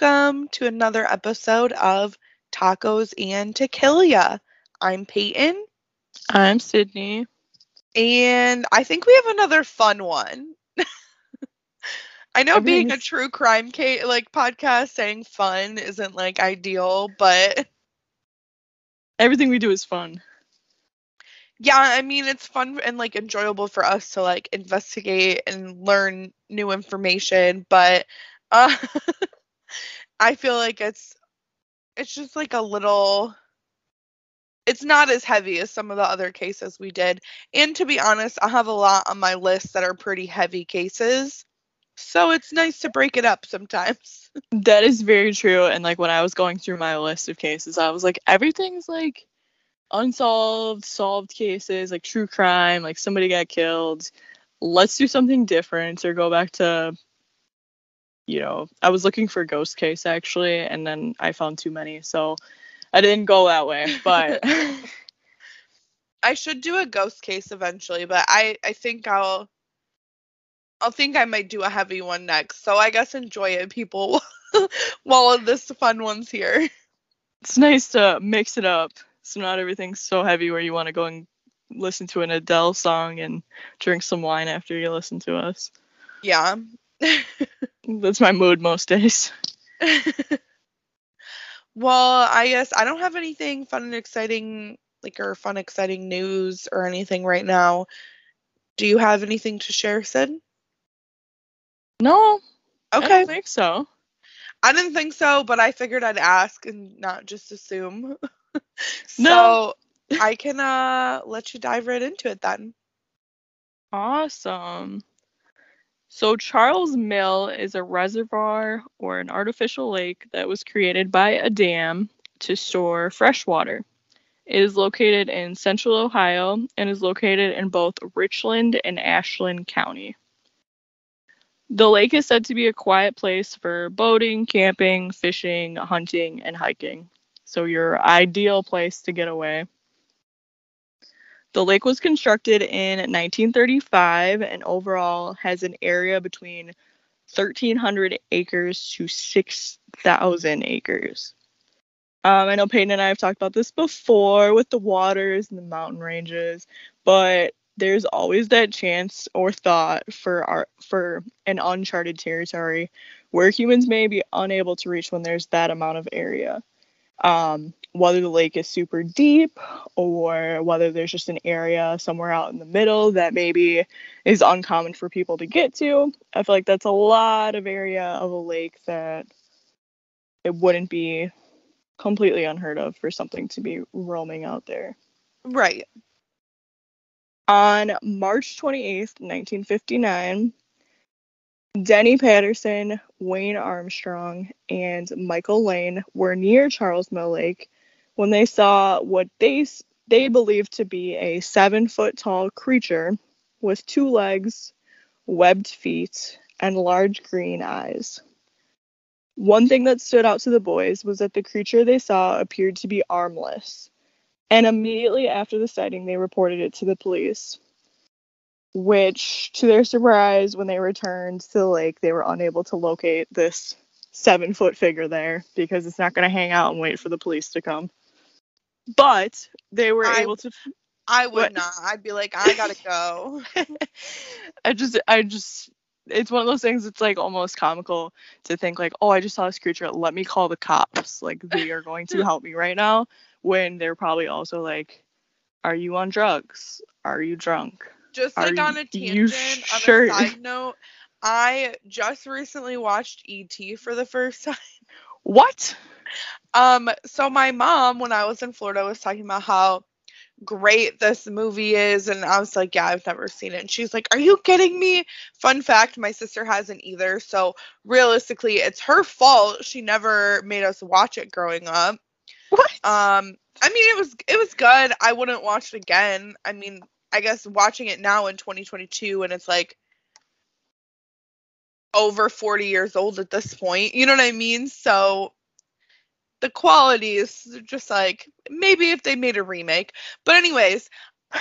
welcome to another episode of Tacos and Tequila. I'm Peyton, I'm Sydney. and I think we have another fun one. I know being a true crime like podcast saying fun isn't like ideal, but Everything we do is fun. yeah, I mean it's fun and like enjoyable for us to like investigate and learn new information, but uh I feel like it's it's just like a little it's not as heavy as some of the other cases we did. And to be honest, I have a lot on my list that are pretty heavy cases. So it's nice to break it up sometimes. That is very true. And like when I was going through my list of cases, I was like, everything's like unsolved, solved cases, like true crime, like somebody got killed. Let's do something different or go back to, you know, I was looking for a ghost case actually, and then I found too many. So I didn't go that way. But I should do a ghost case eventually, but I I think I'll I'll think I might do a heavy one next. So I guess enjoy it people while this fun one's here. it's nice to mix it up so not everything's so heavy where you want to go and listen to an Adele song and drink some wine after you listen to us. Yeah. That's my mood most days. well, I guess I don't have anything fun and exciting like or fun exciting news or anything right now. Do you have anything to share, Sid? No, I Okay. don't think so. I didn't think so, but I figured I'd ask and not just assume. No. so I can uh let you dive right into it then. Awesome. So Charles Mill is a reservoir or an artificial lake that was created by a dam to store fresh water. It is located in central Ohio and is located in both Richland and Ashland County. The lake is said to be a quiet place for boating, camping, fishing, hunting, and hiking. So your ideal place to get away. The lake was constructed in 1935 and overall has an area between 1,300 acres to 6,000 acres. Um, I know Peyton and I have talked about this before with the waters and the mountain ranges, but there's always that chance or thought for our for an uncharted territory where humans may be unable to reach when there's that amount of area. Um, whether the lake is super deep or whether there's just an area somewhere out in the middle that maybe is uncommon for people to get to. I feel like that's a lot of area of a lake that it wouldn't be completely unheard of for something to be roaming out there. Right. On March 28th, 1959, Denny Patterson, Wayne Armstrong, and Michael Lane were near Charles Mill Lake when they saw what they they believed to be a seven foot tall creature with two legs, webbed feet, and large green eyes. One thing that stood out to the boys was that the creature they saw appeared to be armless, and immediately after the sighting, they reported it to the police. Which, to their surprise, when they returned to the lake, they were unable to locate this seven foot figure there because it's not going to hang out and wait for the police to come. But they were I- able to. I would What? not. I'd be like, I gotta go. I just, I just, it's one of those things. It's like almost comical to think like, oh, I just saw this creature. Let me call the cops. Like they are going to help me right now. When they're probably also like, are you on drugs? Are you drunk? Just Are like on a tangent, sure? on a side note, I just recently watched E.T. for the first time. What? Um, so my mom, when I was in Florida, was talking about how great this movie is, and I was like, Yeah, I've never seen it. And she's like, Are you kidding me? Fun fact, my sister hasn't either. So realistically, it's her fault. She never made us watch it growing up. What? Um, I mean, it was it was good. I wouldn't watch it again. I mean, I guess watching it now in 2022, and it's like over 40 years old at this point. You know what I mean? So the quality is just like maybe if they made a remake. But anyways,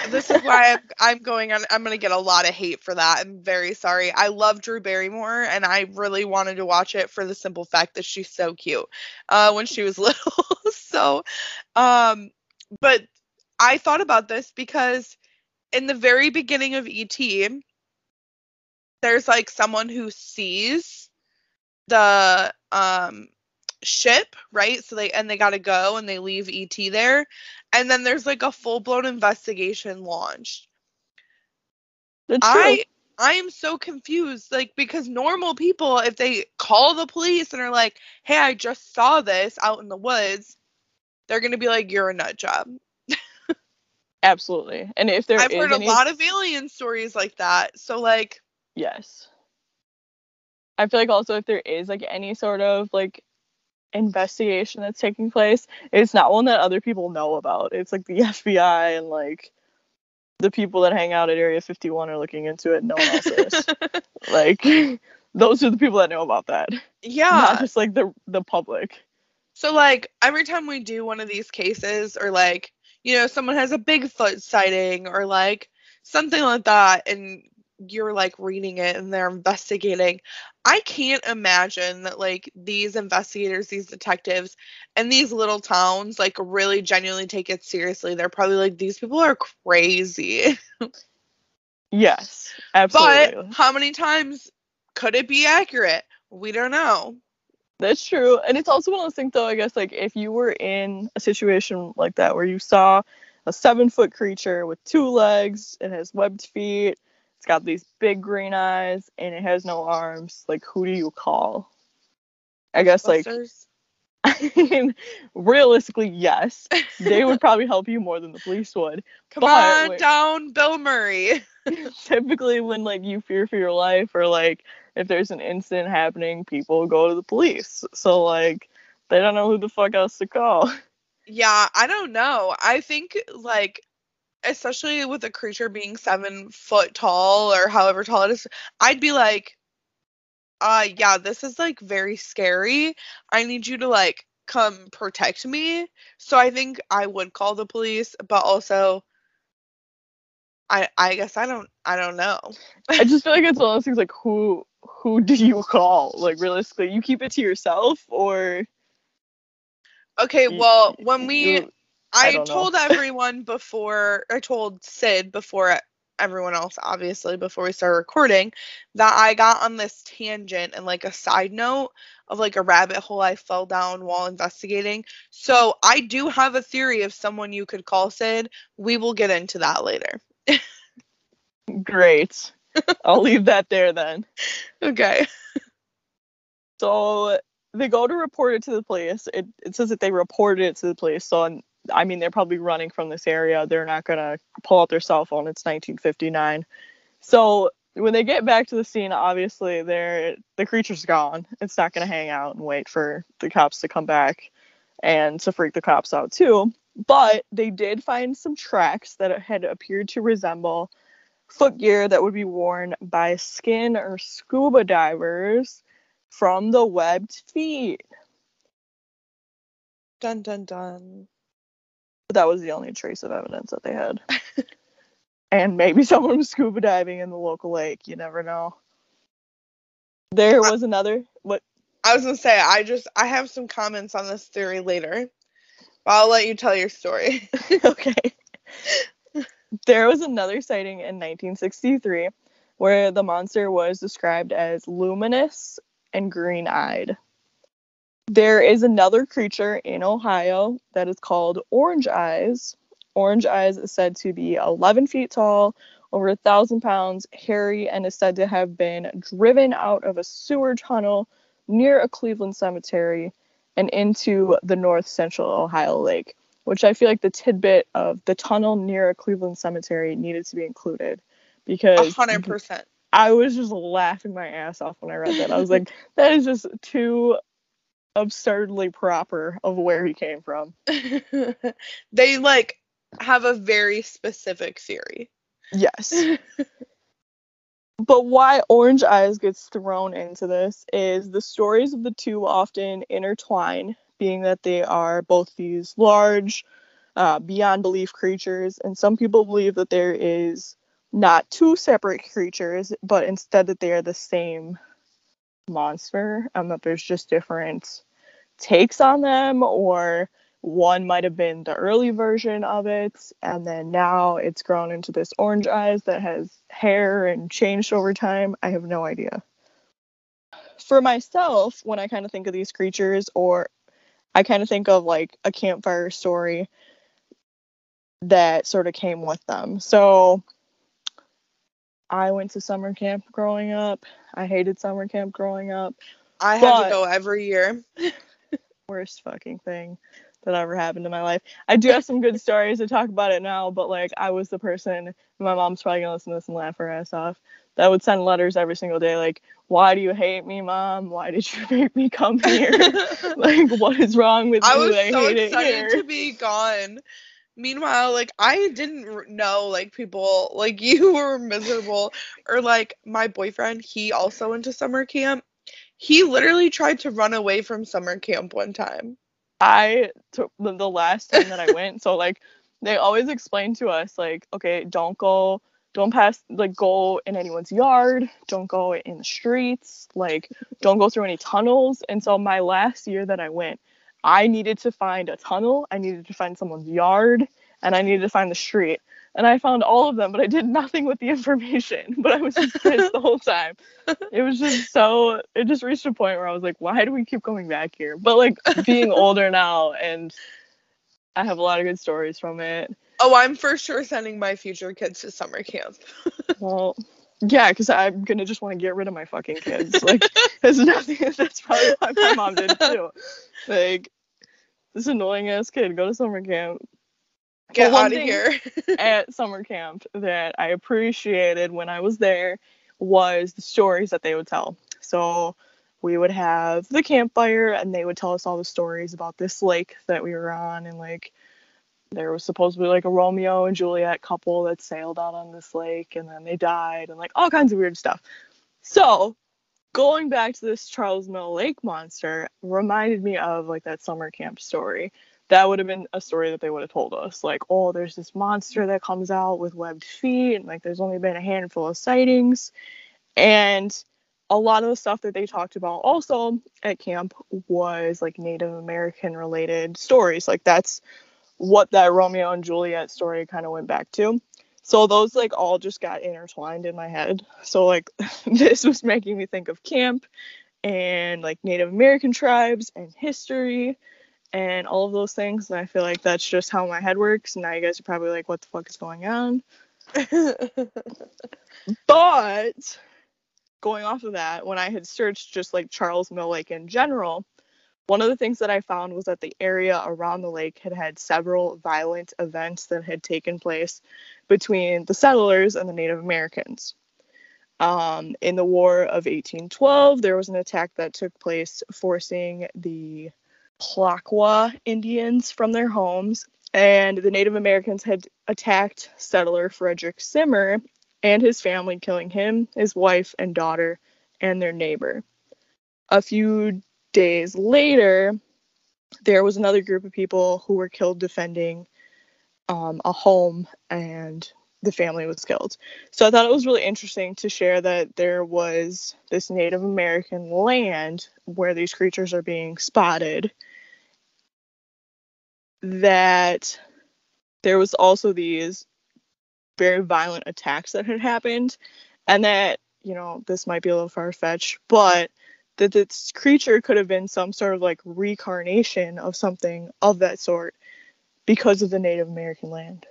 this is why I'm, I'm going on. I'm going to get a lot of hate for that. I'm very sorry. I love Drew Barrymore, and I really wanted to watch it for the simple fact that she's so cute uh, when she was little. so, um, but I thought about this because in the very beginning of ET, there's like someone who sees the um ship, right? So they and they got to go and they leave ET there. And then there's like a full-blown investigation launched. That's I true. I am so confused like because normal people if they call the police and are like, "Hey, I just saw this out in the woods." They're going to be like, "You're a nut job." Absolutely. And if there I've heard a any- lot of alien stories like that. So like Yes. I feel like also if there is like any sort of like investigation that's taking place, it's not one that other people know about. It's like the FBI and like the people that hang out at Area 51 are looking into it. No one else is. like those are the people that know about that, yeah. not just like the the public. So like every time we do one of these cases or like, you know, someone has a Bigfoot sighting or like something like that and you're like reading it and they're investigating, I can't imagine that like these investigators, these detectives and these little towns like really genuinely take it seriously. They're probably like these people are crazy. Yes, absolutely. But how many times could it be accurate? We don't know. That's true. And it's also one of those things, though, I guess, like if you were in a situation like that where you saw a seven foot creature with two legs, it has webbed feet, it's got these big green eyes, and it has no arms, like who do you call? I guess, like, I mean, realistically, yes. They would probably help you more than the police would. Come but on wait. down, Bill Murray. Typically, when like you fear for your life or like if there's an incident happening, people go to the police. So like they don't know who the fuck else to call. Yeah, I don't know. I think like especially with a creature being seven foot tall or however tall it is, I'd be like, uh yeah, this is like very scary. I need you to like come protect me. So I think I would call the police, but also I I guess I don't I don't know. I just feel like it's one of those things like who who do you call? Like realistically, you keep it to yourself or Okay, You- well, when we you- I I, told everyone before, I told Sid before everyone else, obviously, before we started recording, that I got on this tangent and like a side note of like a rabbit hole I fell down while investigating. So I do have a theory of someone you could call Sid. We will get into that later. great. I'll leave that there then. Okay. So they go to report it to the police. It, it says that they reported it to the police. So I mean, they're probably running from this area. They're not gonna pull out their cell phone. It's 1959. So when they get back to the scene, obviously they're the creature's gone. It's not gonna hang out and wait for the cops to come back and to freak the cops out too. But they did find some tracks that had appeared to resemble footgear that would be worn by skin or scuba divers from the webbed feet. Dun dun dun. But that was the only trace of evidence that they had. and maybe someone was scuba diving in the local lake. You never know. There was another. What? I was gonna say I just I have some comments on this theory later. But I'll let you tell your story. okay. There was another sighting in 1963 where the monster was described as luminous and green eyed. There is another creature in Ohio that is called Orange Eyes. Orange Eyes is said to be 11 feet tall, over a thousand pounds, hairy, and is said to have been driven out of a sewer tunnel near a Cleveland cemetery and into the north central Ohio lake which I feel like the tidbit of the tunnel near a Cleveland cemetery needed to be included A because hundred percent. I was just laughing my ass off when I read that. I was like, that is just too absurdly proper of where he came from. they like have a very specific theory. Yes. but why Orange Eyes gets thrown into this is the stories of the two often intertwine, being that they are both these large, uh, beyond belief creatures, and some people believe that there is not two separate creatures, but instead that they are the same monster, and that there's just different takes on them, or one might have been the early version of it, and then now it's grown into this orange eyes that has hair and changed over time. I have no idea. For myself, when I kind of think of these creatures, or I kind of think of like a campfire story that sort of came with them. So I went to summer camp growing up. I hated summer camp growing up. I had to go every year. worst fucking thing that ever happened in my life. I do have some good stories to talk about it now, but like I was the person, my mom's probably gonna listen to this and laugh her ass off, that would send letters every single day like, Why do you hate me, mom? Why did you make me come here? like what is wrong with I you? was I so excited to be gone. Meanwhile, like I didn't know like people like you were miserable or like my boyfriend, he also went to summer camp. He literally tried to run away from summer camp one time. I took the, the last time that I went, so like they always explain to us like, okay, don't go, don't pass, like go in anyone's yard, don't go in the streets, like don't go through any tunnels. And so my last year that I went, I needed to find a tunnel, I needed to find someone's yard, and I needed to find the street. And I found all of them, but I did nothing with the information. But I was just pissed the whole time. It was just so, it just reached a point where I was like, why do we keep going back here? But like being older now, and I have a lot of good stories from it. Oh, I'm for sure sending my future kids to summer camp. Well, yeah, because I'm gonna just want to get rid of my fucking kids. Like, there's nothing. That's probably what my mom did too. Like, this annoying ass kid, go to summer camp. Get out of here. at summer camp that I appreciated when I was there was the stories that they would tell. So we would have the campfire and they would tell us all the stories about this lake that we were on and like there was supposedly like a Romeo and Juliet couple that sailed out on this lake and then they died and like all kinds of weird stuff. So going back to this Charles Mill Lake monster reminded me of like that summer camp story. That would have been a story that they would have told us like oh there's this monster that comes out with webbed feet and like there's only been a handful of sightings. And a lot of the stuff that they talked about also at camp was like native american related stories. Like that's what that romeo and juliet story kind of went back to so those like all just got intertwined in my head so like this was making me think of camp and like native american tribes and history and all of those things. And I feel like that's just how my head works. And now you guys are probably like, what the fuck is going on? But going off of that, when I had searched just like Charles Mill Lake in general, one of the things that I found was that the area around the lake had had several violent events that had taken place between the settlers and the Native Americans. Um, in the War of 1812, there was an attack that took place forcing the Plakwa Indians from their homes, and the Native Americans had attacked settler Frederick Zimmer and his family, killing him, his wife, and daughter, and their neighbor. A few days later, there was another group of people who were killed defending um, a home, and the family was killed. So I thought it was really interesting to share that there was this Native American land where these creatures are being spotted. That there was also these very violent attacks that had happened, and that, you know, this might be a little far fetched, but that this creature could have been some sort of like reincarnation of something of that sort because of the Native American land.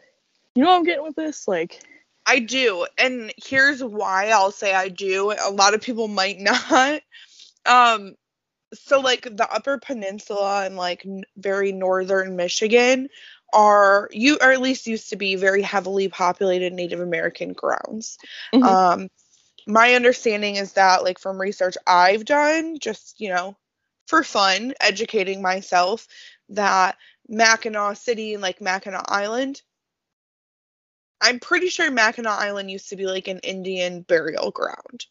You know what I'm getting with this? Like, I do. And here's why I'll say I do. A lot of people might not. Um so like the upper peninsula and like n- very northern Michigan are you or at least used to be very heavily populated Native American grounds. Mhm. Um my understanding is that like from research I've done just, you know, for fun, educating myself that Mackinac City and like Mackinac Island I'm pretty sure Mackinac Island used to be like an Indian burial ground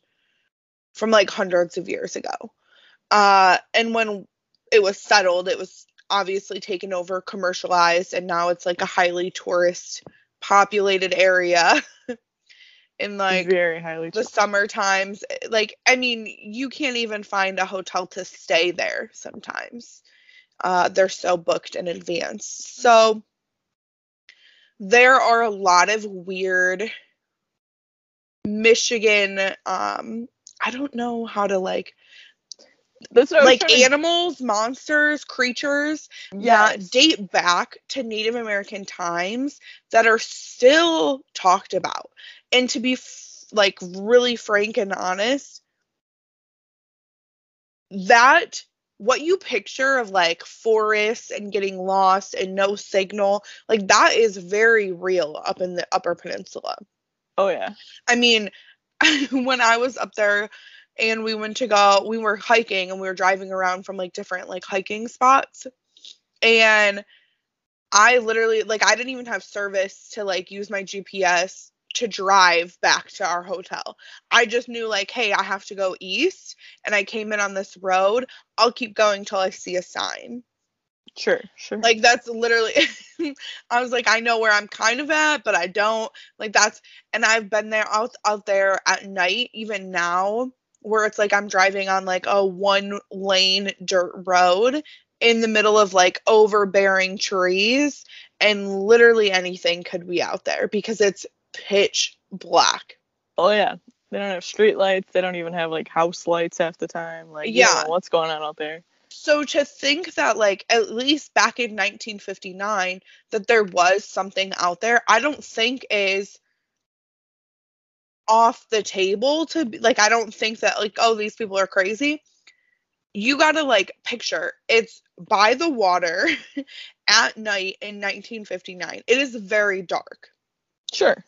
from like hundreds of years ago. Uh, and when it was settled, it was obviously taken over, commercialized, and now it's like a highly tourist populated area. in like very highly the summer times like i mean you can't even find a hotel to stay there sometimes uh, they're so booked in advance so there are a lot of weird michigan um i don't know how to like that's like trying to- animals monsters creatures Yes. that date back to Native American times that are still talked about. And to be f- like really frank and honest, that what you picture of like forests and getting lost and no signal, like that is very real up in the Upper Peninsula. Oh yeah. I mean, when I was up there and we went to go, we were hiking and we were driving around from like different like hiking spots. And I literally, like, I didn't even have service to like use my GPS to drive back to our hotel. I just knew, like, hey, I have to go east and I came in on this road. I'll keep going till I see a sign. Sure. Sure. Like that's literally I was like I know where I'm kind of at, but I don't. Like that's and I've been there out out there at night even now where it's like I'm driving on like a one lane dirt road in the middle of like overbearing trees and literally anything could be out there because it's pitch black. oh yeah. They don't have street lights. They don't even have like house lights half the time. Like you Yeah. know what's going on out there? So to think that like at least back in 1959 that there was something out there, I don't think is off the table to be like I don't think that like oh these people are crazy. You got to like picture it's by the water at night in 1959. It is very dark. Sure.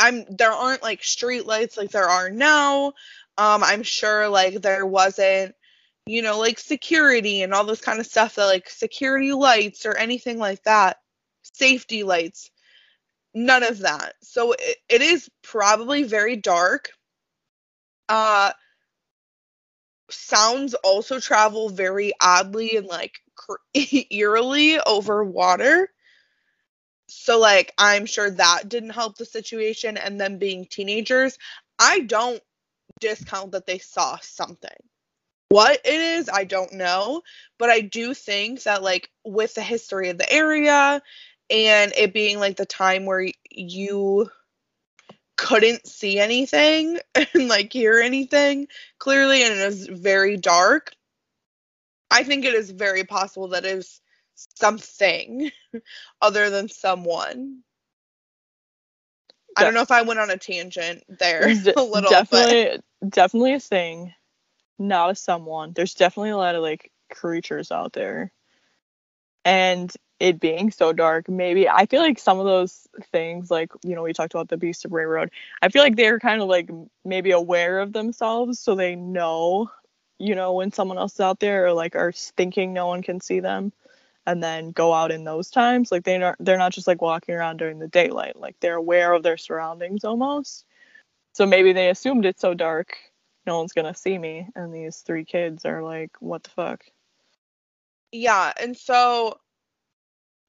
I'm there aren't like street lights like there are now. Um, I'm sure like there wasn't, you know, like security and all this kind of stuff that like security lights or anything like that, safety lights, none of that. So it, it is probably very dark. Uh, sounds also travel very oddly and like cr- eerily over water. So like I'm sure that didn't help the situation and them being teenagers, I don't discount that they saw something. What it is, I don't know, but I do think that like with the history of the area and it being like the time where you couldn't see anything and like hear anything clearly and it was very dark. I think it is very possible that is something other than someone. I don't know if I went on a tangent there de- a little, but definitely definitely a thing. Not a someone. There's definitely a lot of like creatures out there. And it being so dark, maybe I feel like some of those things, like, you know, we talked about the Beast of Bray Road, I feel like they're kind of like maybe aware of themselves so they know, you know, when someone else is out there or like are thinking no one can see them and then go out in those times. Like they not they're not just like walking around during the daylight. Like they're aware of their surroundings almost. So maybe they assumed it's so dark, no one's gonna see me. And these three kids are like, what the fuck? yeah, and so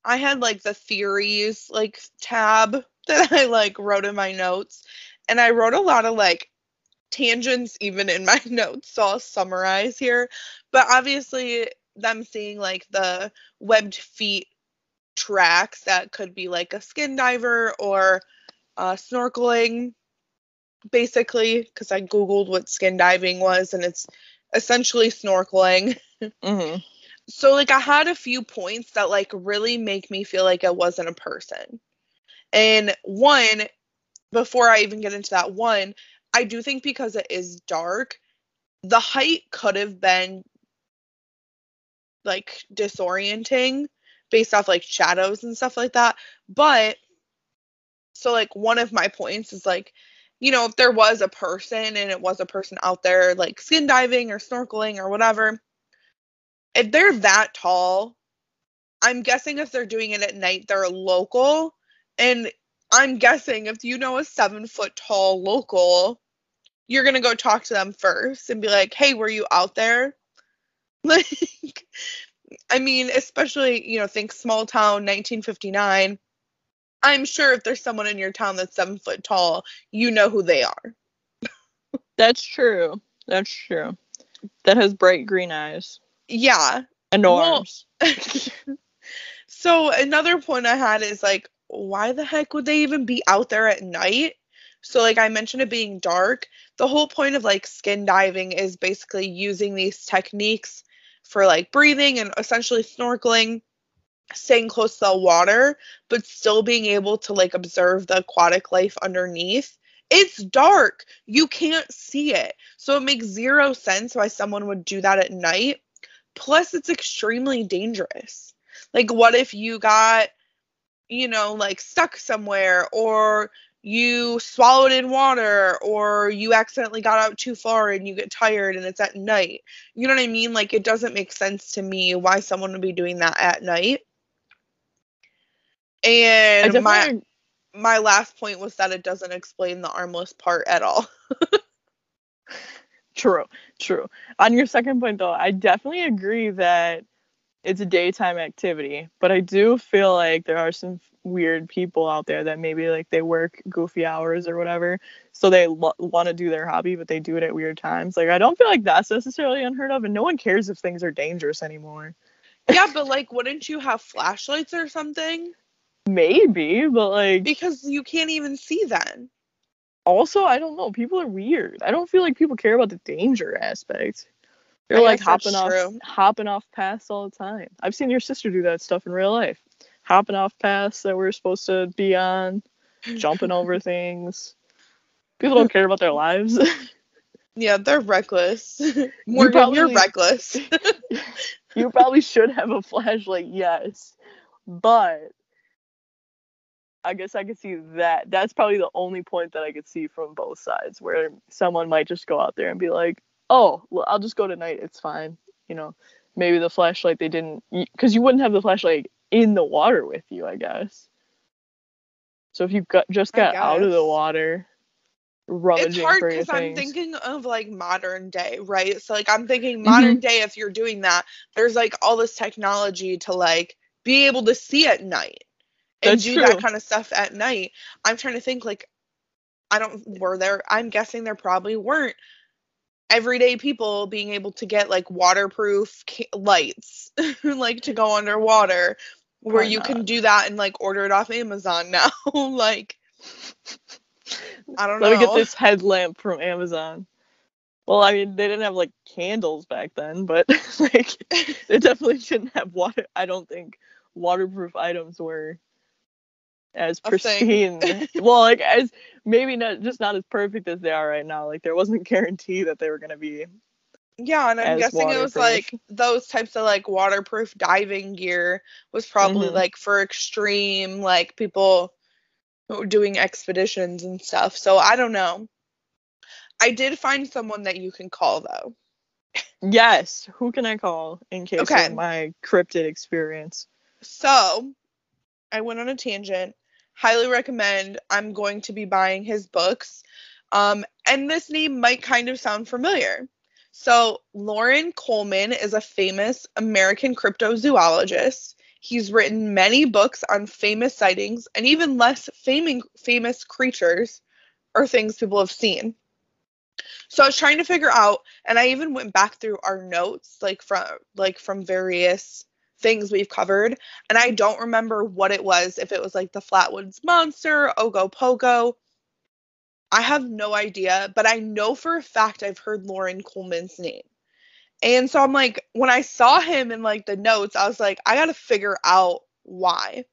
I had like the theories like tab that I like wrote in my notes, and I wrote a lot of like tangents even in my notes, so I'll summarize here. But obviously, them seeing like the webbed feet tracks that could be like a skin diver or uh, snorkeling, basically, because I googled what skin diving was, and it's essentially snorkeling hmm so like I had a few points that like really make me feel like it wasn't a person. And one, before I even get into that one, I do think because it is dark, the height could have been like disorienting based off like shadows and stuff like that. But so like one of my points is like you know if there was a person and it was a person out there like skin diving or snorkeling or whatever if they're that tall, I'm guessing if they're doing it at night, they're local. And I'm guessing if you know a seven foot tall local, you're gonna go talk to them first and be like, "Hey, were you out there?" Like, I mean, especially, you know, think small town 1959. I'm sure if there's someone in your town that's seven foot tall, you know who they are. That's true. That's true. That has bright green eyes Yeah. and Well- arms. so another point I had is like, why the heck would they even be out there at night? So like I mentioned it being dark. The whole point of like skin diving is basically using these techniques for like breathing and essentially snorkeling, staying close to the water, but still being able to like observe the aquatic life underneath. It's dark. You can't see it. So it makes zero sense why someone would do that at night. Plus, it's extremely dangerous. Like, what if you got, you know, like stuck somewhere, or you swallowed in water, or you accidentally got out too far and you get tired and it's at night? You know what I mean? Like, it doesn't make sense to me why someone would be doing that at night. And my my last point was that it doesn't explain the armless part at all. True, true. On your second point, though, I definitely agree that it's a daytime activity, but I do feel like there are some weird people out there that maybe like they work goofy hours or whatever, so they lo- want to do their hobby, but they do it at weird times. Like, I don't feel like that's necessarily unheard of, and no one cares if things are dangerous anymore. yeah, but like, wouldn't you have flashlights or something? Maybe, but like, Because you can't even see then. also, I don't know. People are weird. I don't feel like people care about the danger aspect. They're I like hopping off true. hopping off paths all the time. I've seen your sister do that stuff in real life. Hopping off paths that we're supposed to be on, jumping over things. People don't care about their lives. Yeah, they're reckless. Morgan, probably- you're reckless. you probably should have a flashlight, yes. But I guess I could see that. That's probably the only point that I could see from both sides where someone might just go out there and be like, "Oh, well, I'll just go tonight. It's fine." You know, maybe the flashlight they didn't cuz you wouldn't have the flashlight in the water with you, I guess. So if you got just got out of the water rummaging it's hard because I'm thinking of like modern day, right? So like I'm thinking mm-hmm. modern day if you're doing that, there's like all this technology to like be able to see at night and That's do true. that kind of stuff at night. I'm trying to think like I don't were there I'm guessing there probably weren't everyday people being able to get like waterproof ca- lights like to go underwater where you can do that and like order it off Amazon now like I don't Let know Let me get this headlamp from Amazon. Well, I mean, they didn't have like candles back then, but like they definitely didn't have water. I don't think waterproof items were as pristine. well, like as maybe not just not as perfect as they are right now. Like there wasn't guarantee that they were gonna be. Yeah, and I'm guessing it was like those types of like waterproof diving gear was probably Mhm. like for extreme like people who were doing expeditions and stuff. So I don't know. I did find someone that you can call though. Yes, who can I call in case Okay. of my cryptid experience? So I went on a tangent. Highly recommend. I'm going to be buying his books. Um, and this name might kind of sound familiar. So, Loren Coleman is a famous American cryptozoologist. He's written many books on famous sightings and even less famous, famous creatures or things people have seen. So I was trying to figure out, and I even went back through our notes, like from like from various things we've covered, and I don't remember what it was. If it was like the Flatwoods Monster, Ogopogo, I have no idea, but I know for a fact I've heard Loren Coleman's name. And so I'm like, when I saw him in like the notes, I was like, I gotta figure out why.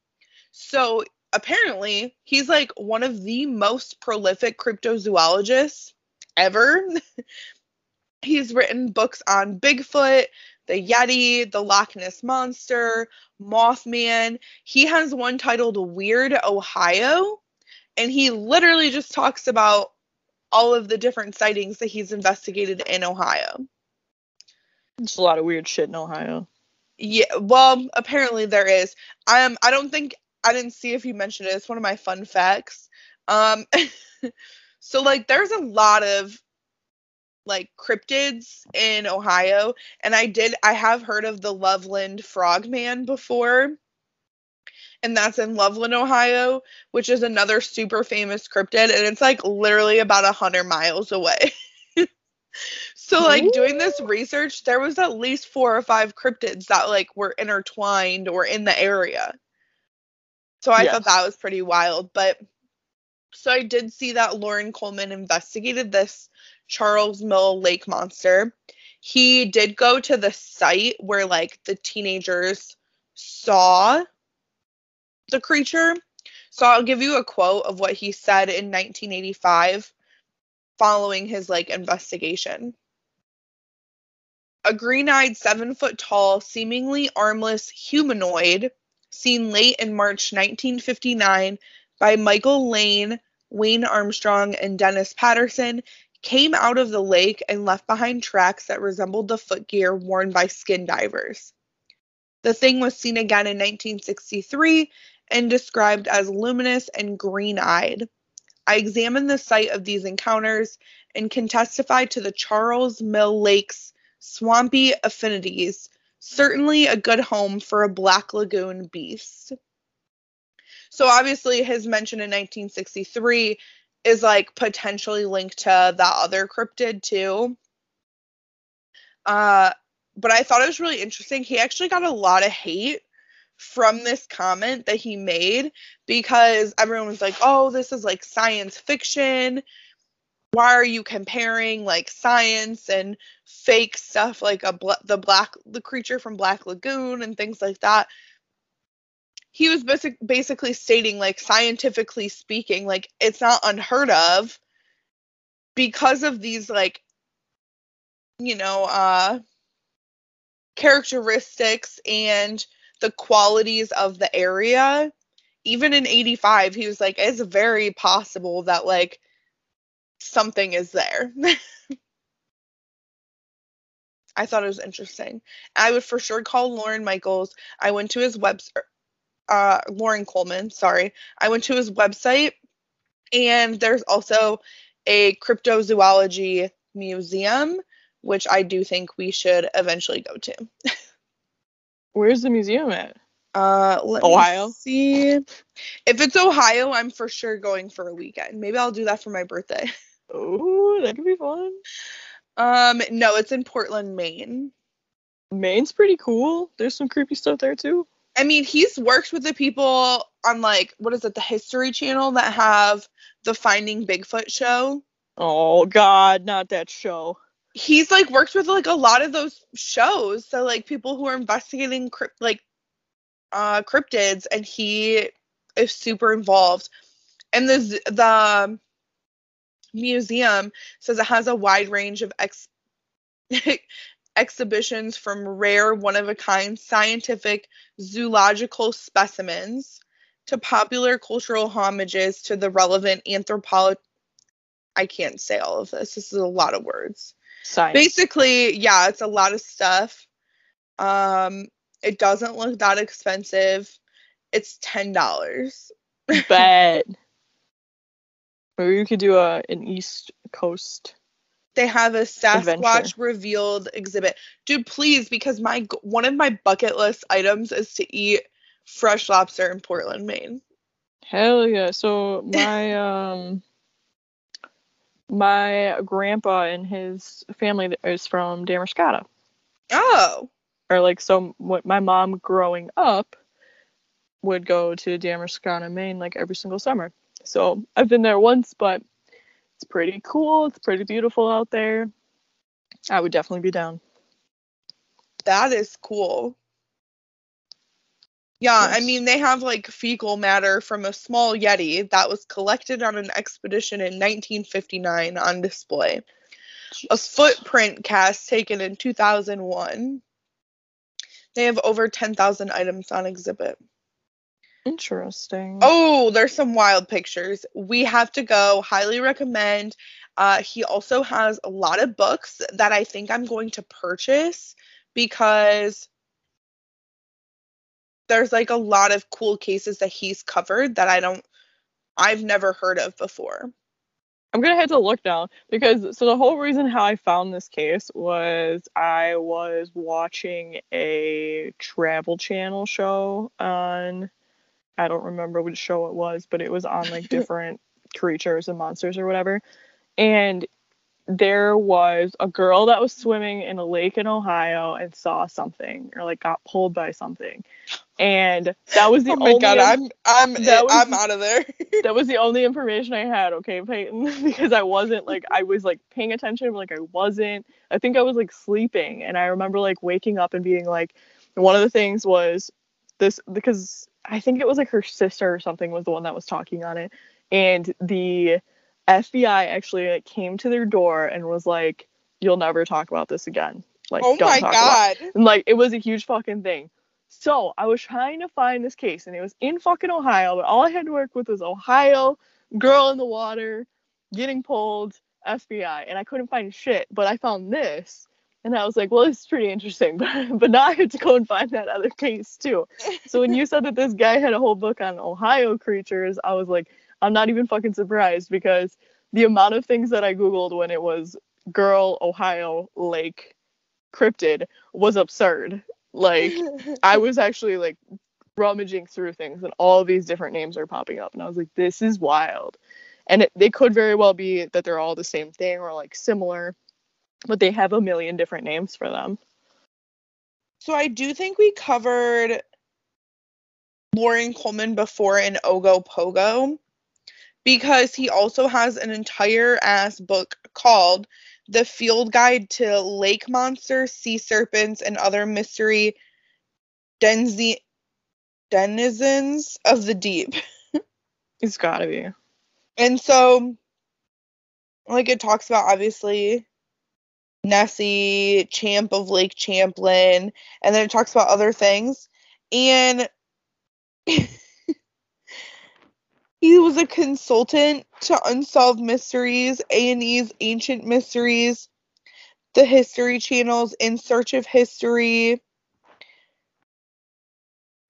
So apparently, he's like one of the most prolific cryptozoologists ever. he's written books on Bigfoot, the Yeti, the Loch Ness Monster, Mothman. He has one titled Weird Ohio, and he literally just talks about all of the different sightings that he's investigated in Ohio. There's a lot of weird shit in Ohio. Yeah, well, apparently there is. I um, I don't think I didn't see if you mentioned it. It's one of my fun facts. Um, so like there's a lot of like cryptids in Ohio, and I did I have heard of the Loveland Frogman before. And that's in Loveland, Ohio, which is another super famous cryptid, and it's like literally about a hundred miles away. so like Ooh. doing this research, there was at least four or five cryptids that like were intertwined or in the area. So I yes. thought that was pretty wild. But so I did see that Loren Coleman investigated this Charles Mill Lake monster. He did go to the site where like the teenagers saw the creature. So I'll give you a quote of what he said in 1985 following his like investigation. A green-eyed, 7 foot tall, seemingly armless humanoid seen late in March 1959 by Michael Lane, Wayne Armstrong, and Dennis Patterson came out of the lake and left behind tracks that resembled the footgear worn by skin divers. The thing was seen again in 1963 and described as luminous and green eyed. I examined the site of these encounters and can testify to the Charles Mill Lake's swampy affinities, certainly a good home for a Black Lagoon beast. So obviously his mention in 1963 is like potentially linked to that other cryptid too. Uh but I thought it was really interesting. He actually got a lot of hate from this comment that he made because everyone was like, "Oh, this is like science fiction. Why are you comparing like science and fake stuff like a bl- the black the creature from Black Lagoon and things like that?" He was basic, basically stating like scientifically speaking, like it's not unheard of because of these like you know, uh characteristics and the qualities of the area. Even in 85 he was like it's very possible that like something is there. I thought it was interesting. I would for sure call Lauren michaels. I went to his web uh loren coleman sorry i went to his website and there's also a cryptozoology museum which i do think we should eventually go to Where's the museum at? Uh, Ohio. see. If it's Ohio, I'm for sure going for a weekend. Maybe I'll do that for my birthday. Oh, that could be fun. Um, no, it's in Portland, Maine. Maine's pretty cool. There's some creepy stuff there too. I mean, he's worked with the people on like what is it, the History Channel that have the Finding Bigfoot show. Oh God, not that show. He's like worked with like a lot of those shows. So like people who are investigating crypt like uh cryptids and he is super involved. And the the museum says it has a wide range of ex- exhibitions from rare one of a kind scientific zoological specimens to popular cultural homages to the relevant anthropology I can't say all of this. This is a lot of words. Science. Basically, yeah, it's a lot of stuff. Um, it doesn't look that expensive. It's ten dollars. Bet. Maybe you could do a an East Coast. They have a Sasquatch adventure. revealed exhibit, dude. Please, because my one of my bucket list items is to eat fresh lobster in Portland, Maine. Hell yeah! So my um my grandpa and his family is from Damariscotta. Oh. Or like so what my mom growing up would go to Damariscotta, Maine like every single summer. So I've been there once, but it's pretty cool. It's pretty beautiful out there. I would definitely be down. That is cool. Yeah. I mean, they have like fecal matter from a small Yeti that was collected on an expedition in 1959 on display. Jeez. A footprint cast taken in 2001. They have over 10,000 items on exhibit. Interesting. Oh, there's some wild pictures. We have to go. Highly recommend. Uh, he also has a lot of books that I think I'm going to purchase because there's like a lot of cool cases that he's covered that I don't I've never heard of before. I'm gonna have to look now because so the whole reason how I found this case was I was watching a travel channel show on I don't remember which show it was, but it was on like different creatures and monsters or whatever. And there was a girl that was swimming in a lake in Ohio and saw something or like got pulled by something. And that was the oh my only god, I'm I'm that was- I'm out of there. that was the only information I had, okay, Peyton, because I wasn't like I was like paying attention, but like I wasn't. I think I was like sleeping, and I remember like waking up and being like, one of the things was this because I think it was like her sister or something was the one that was talking on it, and the FBI actually like, came to their door and was like, "You'll never talk about this again." Like, oh don't my talk about god. and like it was a huge fucking thing. So I was trying to find this case and it was in fucking Ohio, but all I had to work with was Ohio, girl in the water, getting pulled, FBI, and I couldn't find shit. But I found this and I was like, well, it's pretty interesting. But but now I have to go and find that other case too. So when you said that this guy had a whole book on Ohio creatures, I was like, I'm not even fucking surprised because the amount of things that I Googled when it was girl, Ohio, lake, cryptid was absurd. Like I was actually like rummaging through things and all these different names are popping up and I was like, this is wild. And it, they could very well be that they're all the same thing or like similar, but they have a million different names for them. So I do think we covered Loren Coleman before in Ogo Pogo because he also has an entire ass book called The Field Guide to Lake Monsters, Sea Serpents, and Other Mystery Denzi- Denizens of the Deep. It's gotta be. And so, like, it talks about obviously Nessie, Champ of Lake Champlain, and then it talks about other things. And he was a consultant to Unsolved Mysteries, A&E's Ancient Mysteries, the History Channel's In Search of History.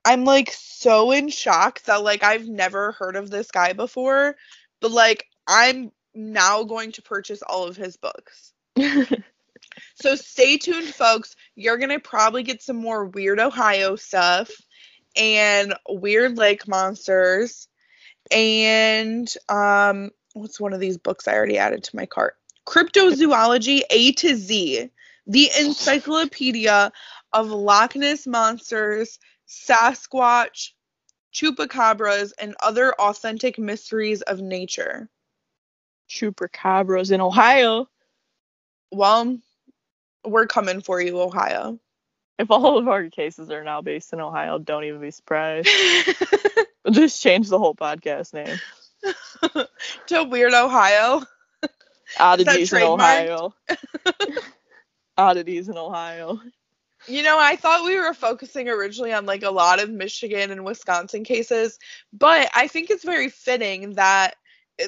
I'm like so in shock that like I've never heard of this guy before, but like I'm now going to purchase all of his books. So stay tuned, folks. You're gonna probably get some more weird Ohio stuff and weird lake monsters. And um, what's one of these books I already added to my cart? Cryptozoology A to Z, the encyclopedia of Loch Ness monsters, Sasquatch, chupacabras, and other authentic mysteries of nature. Chupacabras in Ohio. Well, we're coming for you, Ohio. If all of our cases are now based in Ohio, don't even be surprised. Just change the whole podcast name. to Weird Ohio. Oddities in? Ohio. Oddities in Ohio. You know, I thought we were focusing originally on like a lot of Michigan and Wisconsin cases, but I think it's very fitting that,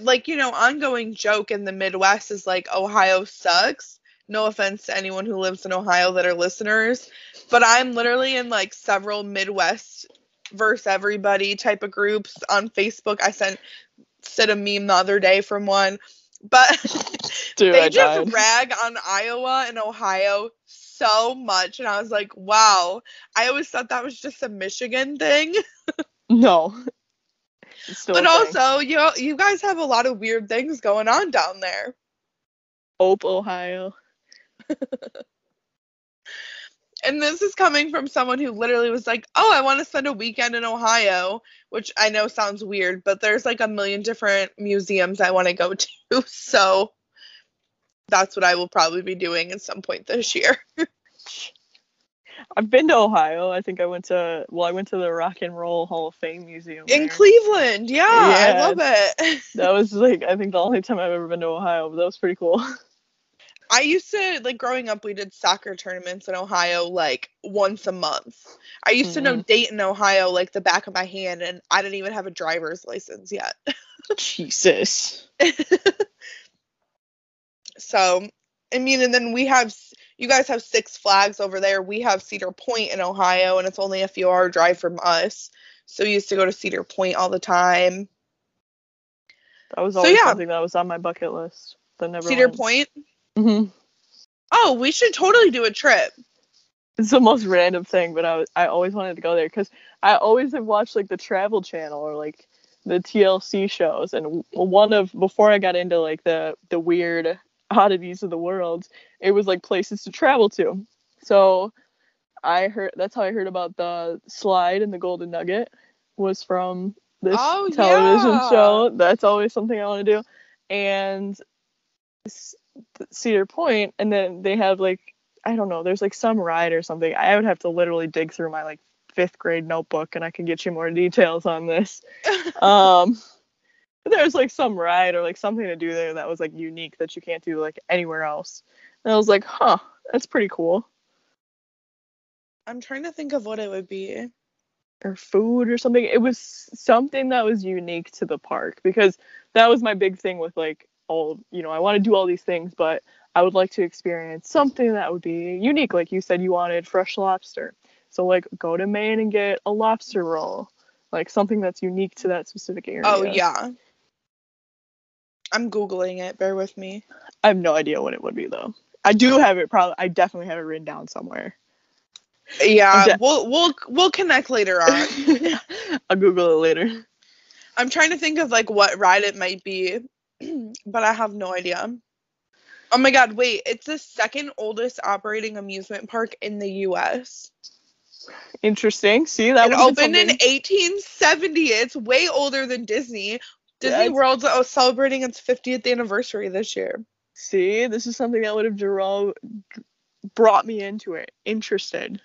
like, you know, ongoing joke in the Midwest is like Ohio sucks. No offense to anyone who lives in Ohio that are listeners, but I'm literally in like several Midwest versus everybody type of groups on Facebook. I sent sent a meme the other day from one, but Dude, they I just died. rag on Iowa and Ohio so much, and I was like, wow. I always thought that was just a Michigan thing, No. But also you you guys have a lot of weird things going on down there. Hope, Ohio. And this is coming from someone who literally was like, "Oh, I want to spend a weekend in Ohio," which I know sounds weird, but there's like a million different museums I want to go to, so that's what I will probably be doing at some point this year. I've been to Ohio. I think I went to well, I went to the Rock and Roll Hall of Fame Museum. In there. Cleveland, yeah, I love it. That was like I think the only time I've ever been to Ohio, but that was pretty cool. I used to like growing up we did soccer tournaments in Ohio like once a month. I used to know Mhm. Dayton, Ohio like the back of my hand and I didn't even have a driver's license yet. Jesus. So, I mean and then we have you guys have Six Flags over there. We have Cedar Point in Ohio and it's only a few hour drive from us. So we used to go to Cedar Point all the time. That was So, always yeah. something that was on my bucket list. That never Cedar went. Point. Hmm Oh, we should totally do a trip. It's the most random thing, but I was, I always wanted to go there because I always have watched like the Travel Channel or like the TLC shows, and one of before I got into like the the weird oddities of the world, it was like places to travel to. So I heard that's how I heard about the slide and the Golden Nugget was from this Oh, television yeah. show. That's always something I want to do, and Cedar Point, and then they have like I don't know, there's like some ride or something. I would have to literally dig through my like fifth grade notebook and I can get you more details on this. Um but there's like some ride or like something to do there that was like unique that you can't do like anywhere else. And I was like, huh, that's pretty cool. I'm trying to think of what it would be. Or food or something. It was something that was unique to the park because that was my big thing with like all you know, I want to do all these things, but I would like to experience something that would be unique. Like you said, you wanted fresh lobster. So, like, go to Maine and get a lobster roll. Like, something that's unique to that specific area. Oh yeah. I'm googling it. Bear with me. I have no idea what it would be, though. I do have it, probably. I definitely have it written down somewhere. Yeah, de- we'll we'll we'll connect later on. I'll Google it later. I'm trying to think of like what ride it might be, but I have no idea. Oh my god, wait, it's the second oldest operating amusement park in the US. Interesting. See, that it opened in 1870. It's way older than Disney. Disney That's- World's uh, celebrating its 50th anniversary this year. See, this is something that would have draw- brought me into it. Interested.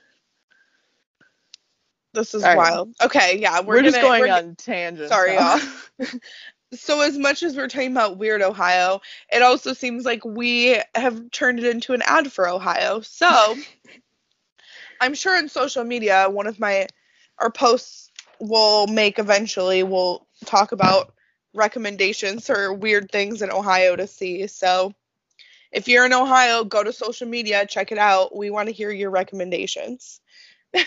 This is All right. wild. Okay, yeah, We're, we're, just gonna, going we're- on tangents. Sorry, y'all. so as much as we're talking about weird Ohio, it also seems like we have turned it into an ad for Ohio. So I'm sure in social media, one of my our posts will make eventually will talk about recommendations or weird things in Ohio to see. So if you're in Ohio, go to social media, check it out. We want to hear your recommendations.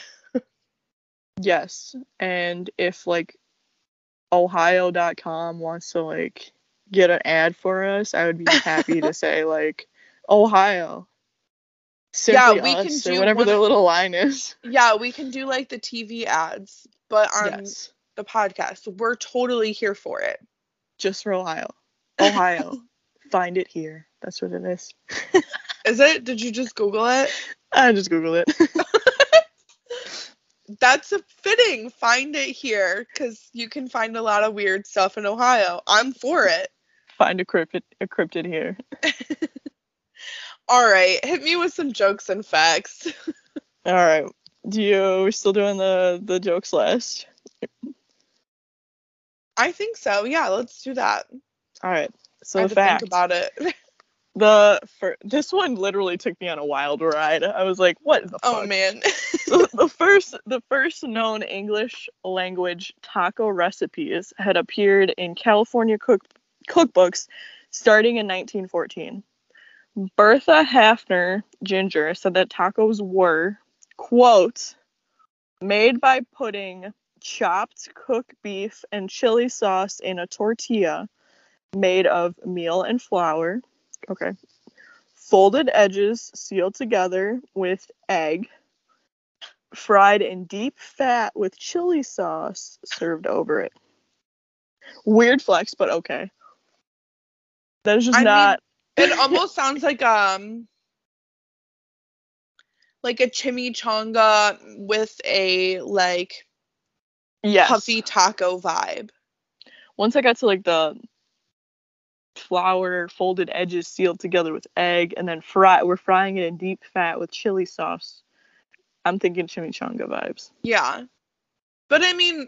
Yes. And if like ohio.com wants to like get an ad for us, I would be happy to say like Ohio. Yeah, Simply we can do whatever their little line is. Yeah, we can do like the TV ads, but on yes. the podcast. We're totally here for it. Just for Ohio. Ohio. Find it here. That's what it is. Is it? Did you just Google it? I just Googled it. That's a fitting. Find it here because you can find a lot of weird stuff in Ohio. I'm for it. Find a cryptid a cryptid here. All right, hit me with some jokes and facts. All right. Do you We're still doing the the jokes last? I think so. Yeah, let's do that. All right. I So the to think about it. The for this one literally took me on a wild ride. I was like, what the oh fuck? man. The first the first known English language taco recipes had appeared in California cook cookbooks starting in 1914. Bertha Haffner Ginger said that tacos were quote made by putting chopped cooked beef and chili sauce in a tortilla made of meal and flour. Okay. Folded edges sealed together with egg fried in deep fat with chili sauce served over it. Weird flex, but okay. That is just I mean, not. it almost sounds like um like a chimichanga with a like yes. puffy taco vibe. Once I got to like the flour folded edges sealed together with egg, and then fry, we're frying it in deep fat with chili sauce. I'm thinking chimichanga vibes. Yeah. But I mean,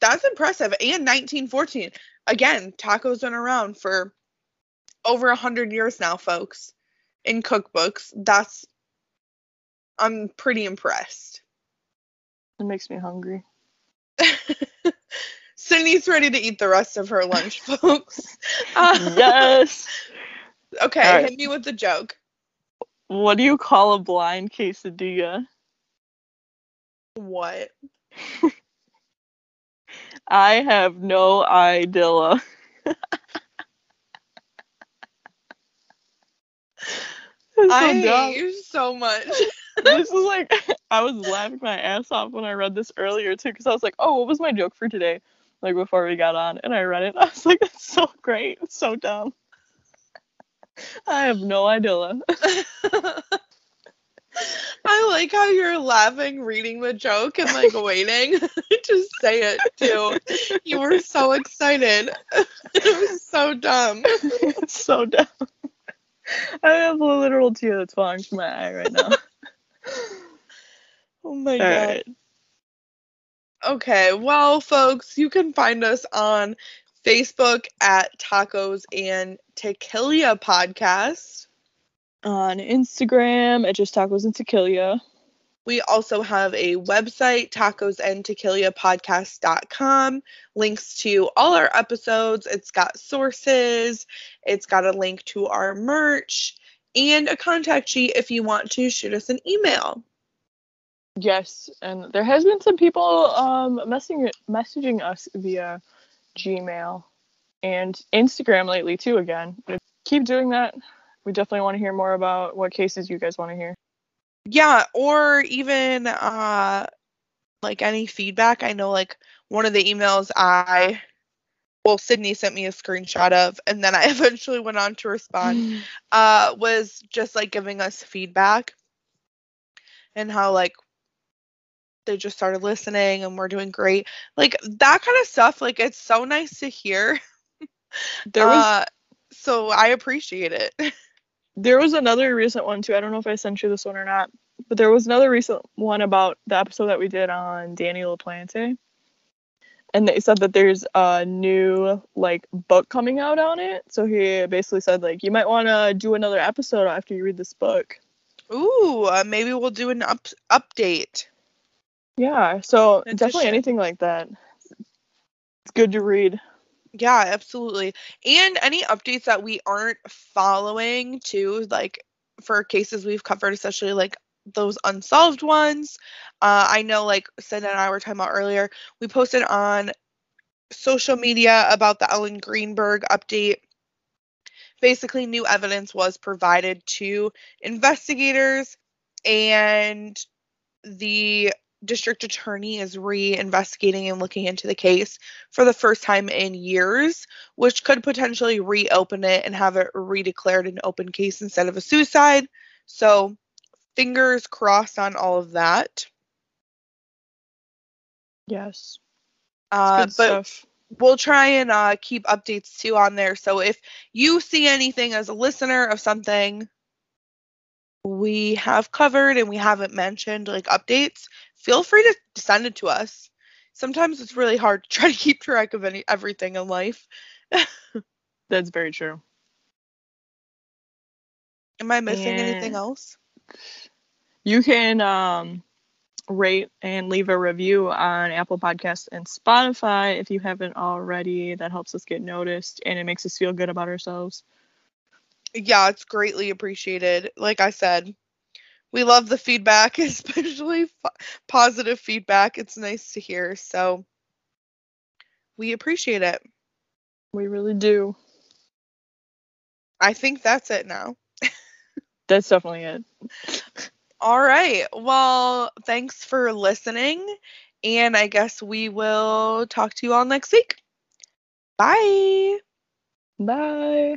that's impressive. And 1914. Again, tacos been around for over a hundred years now, folks. In cookbooks. That's I'm pretty impressed. It makes me hungry. Sydney's ready to eat the rest of her lunch, folks. Uh, yes. Okay, right. hit me with the joke. What do you call a blind quesadilla? What? I have no idea. So I hate you so much. this is like I was laughing my ass off when I read this earlier too, because I was like, "Oh, what was my joke for today?" Like before we got on, and I read it. I was like, "That's so great. It's so dumb." I have no idea. I like how you're laughing reading the joke and like waiting to say it too. You were so excited. it was so dumb. it's so dumb. I have a literal tear that's falling from my eye right now. Oh my All god. right. Okay, well, folks, you can find us on Facebook at Tacos and Tequila Podcast. On Instagram at just tacos and tequila. We also have a website, tacos and tacosandtequilapodcast.com. Links to all our episodes. It's got sources, it's got a link to our merch, and a contact sheet if you want to shoot us an email. Yes, and there has been some people um messaging messaging us via Gmail and Instagram lately too. Again, keep doing that. We definitely want to hear more about what cases you guys want to hear. Yeah, or even uh like any feedback. I know like one of the emails I well Sydney sent me a screenshot of and then I eventually went on to respond uh was just like giving us feedback and how like they just started listening and we're doing great. Like that kind of stuff like it's so nice to hear. There was uh so I appreciate it. there was another recent one too. I don't know if I sent you this one or not, but there was another recent one about the episode that we did on Danny LaPlante. And they said that there's a new like book coming out on it. So he basically said like you might want to do another episode after you read this book. Ooh, uh, maybe we'll do an up- update. Yeah, so That's definitely anything like that. It's good to read. Yeah, absolutely. And any updates that we aren't following too, like for cases we've covered, especially like those unsolved ones. Uh, I know, like Sid and I were talking about earlier, we posted on social media about the Ellen Greenberg update. Basically, new evidence was provided to investigators, and the district attorney is re-investigating and looking into the case for the first time in years, which could potentially reopen it and have it redeclared an open case instead of a suicide. So, fingers crossed on all of that. Yes. Uh, good but stuff. we'll try and uh, keep updates too on there. So if you see anything as a listener of something we have covered and we haven't mentioned, like updates, feel free to send it to us. Sometimes it's really hard to try to keep track of any everything in life. That's very true. Am I missing anything else? You can um, rate and leave a review on Apple Podcasts and Spotify if you haven't already. That helps us get noticed and it makes us feel good about ourselves. Yeah, it's greatly appreciated. Like I said, we love the feedback, especially f- positive feedback. It's nice to hear. So we appreciate it. We really do. I think that's it now. That's definitely it. All right. Well, thanks for listening. And I guess we will talk to you all next week. Bye. Bye.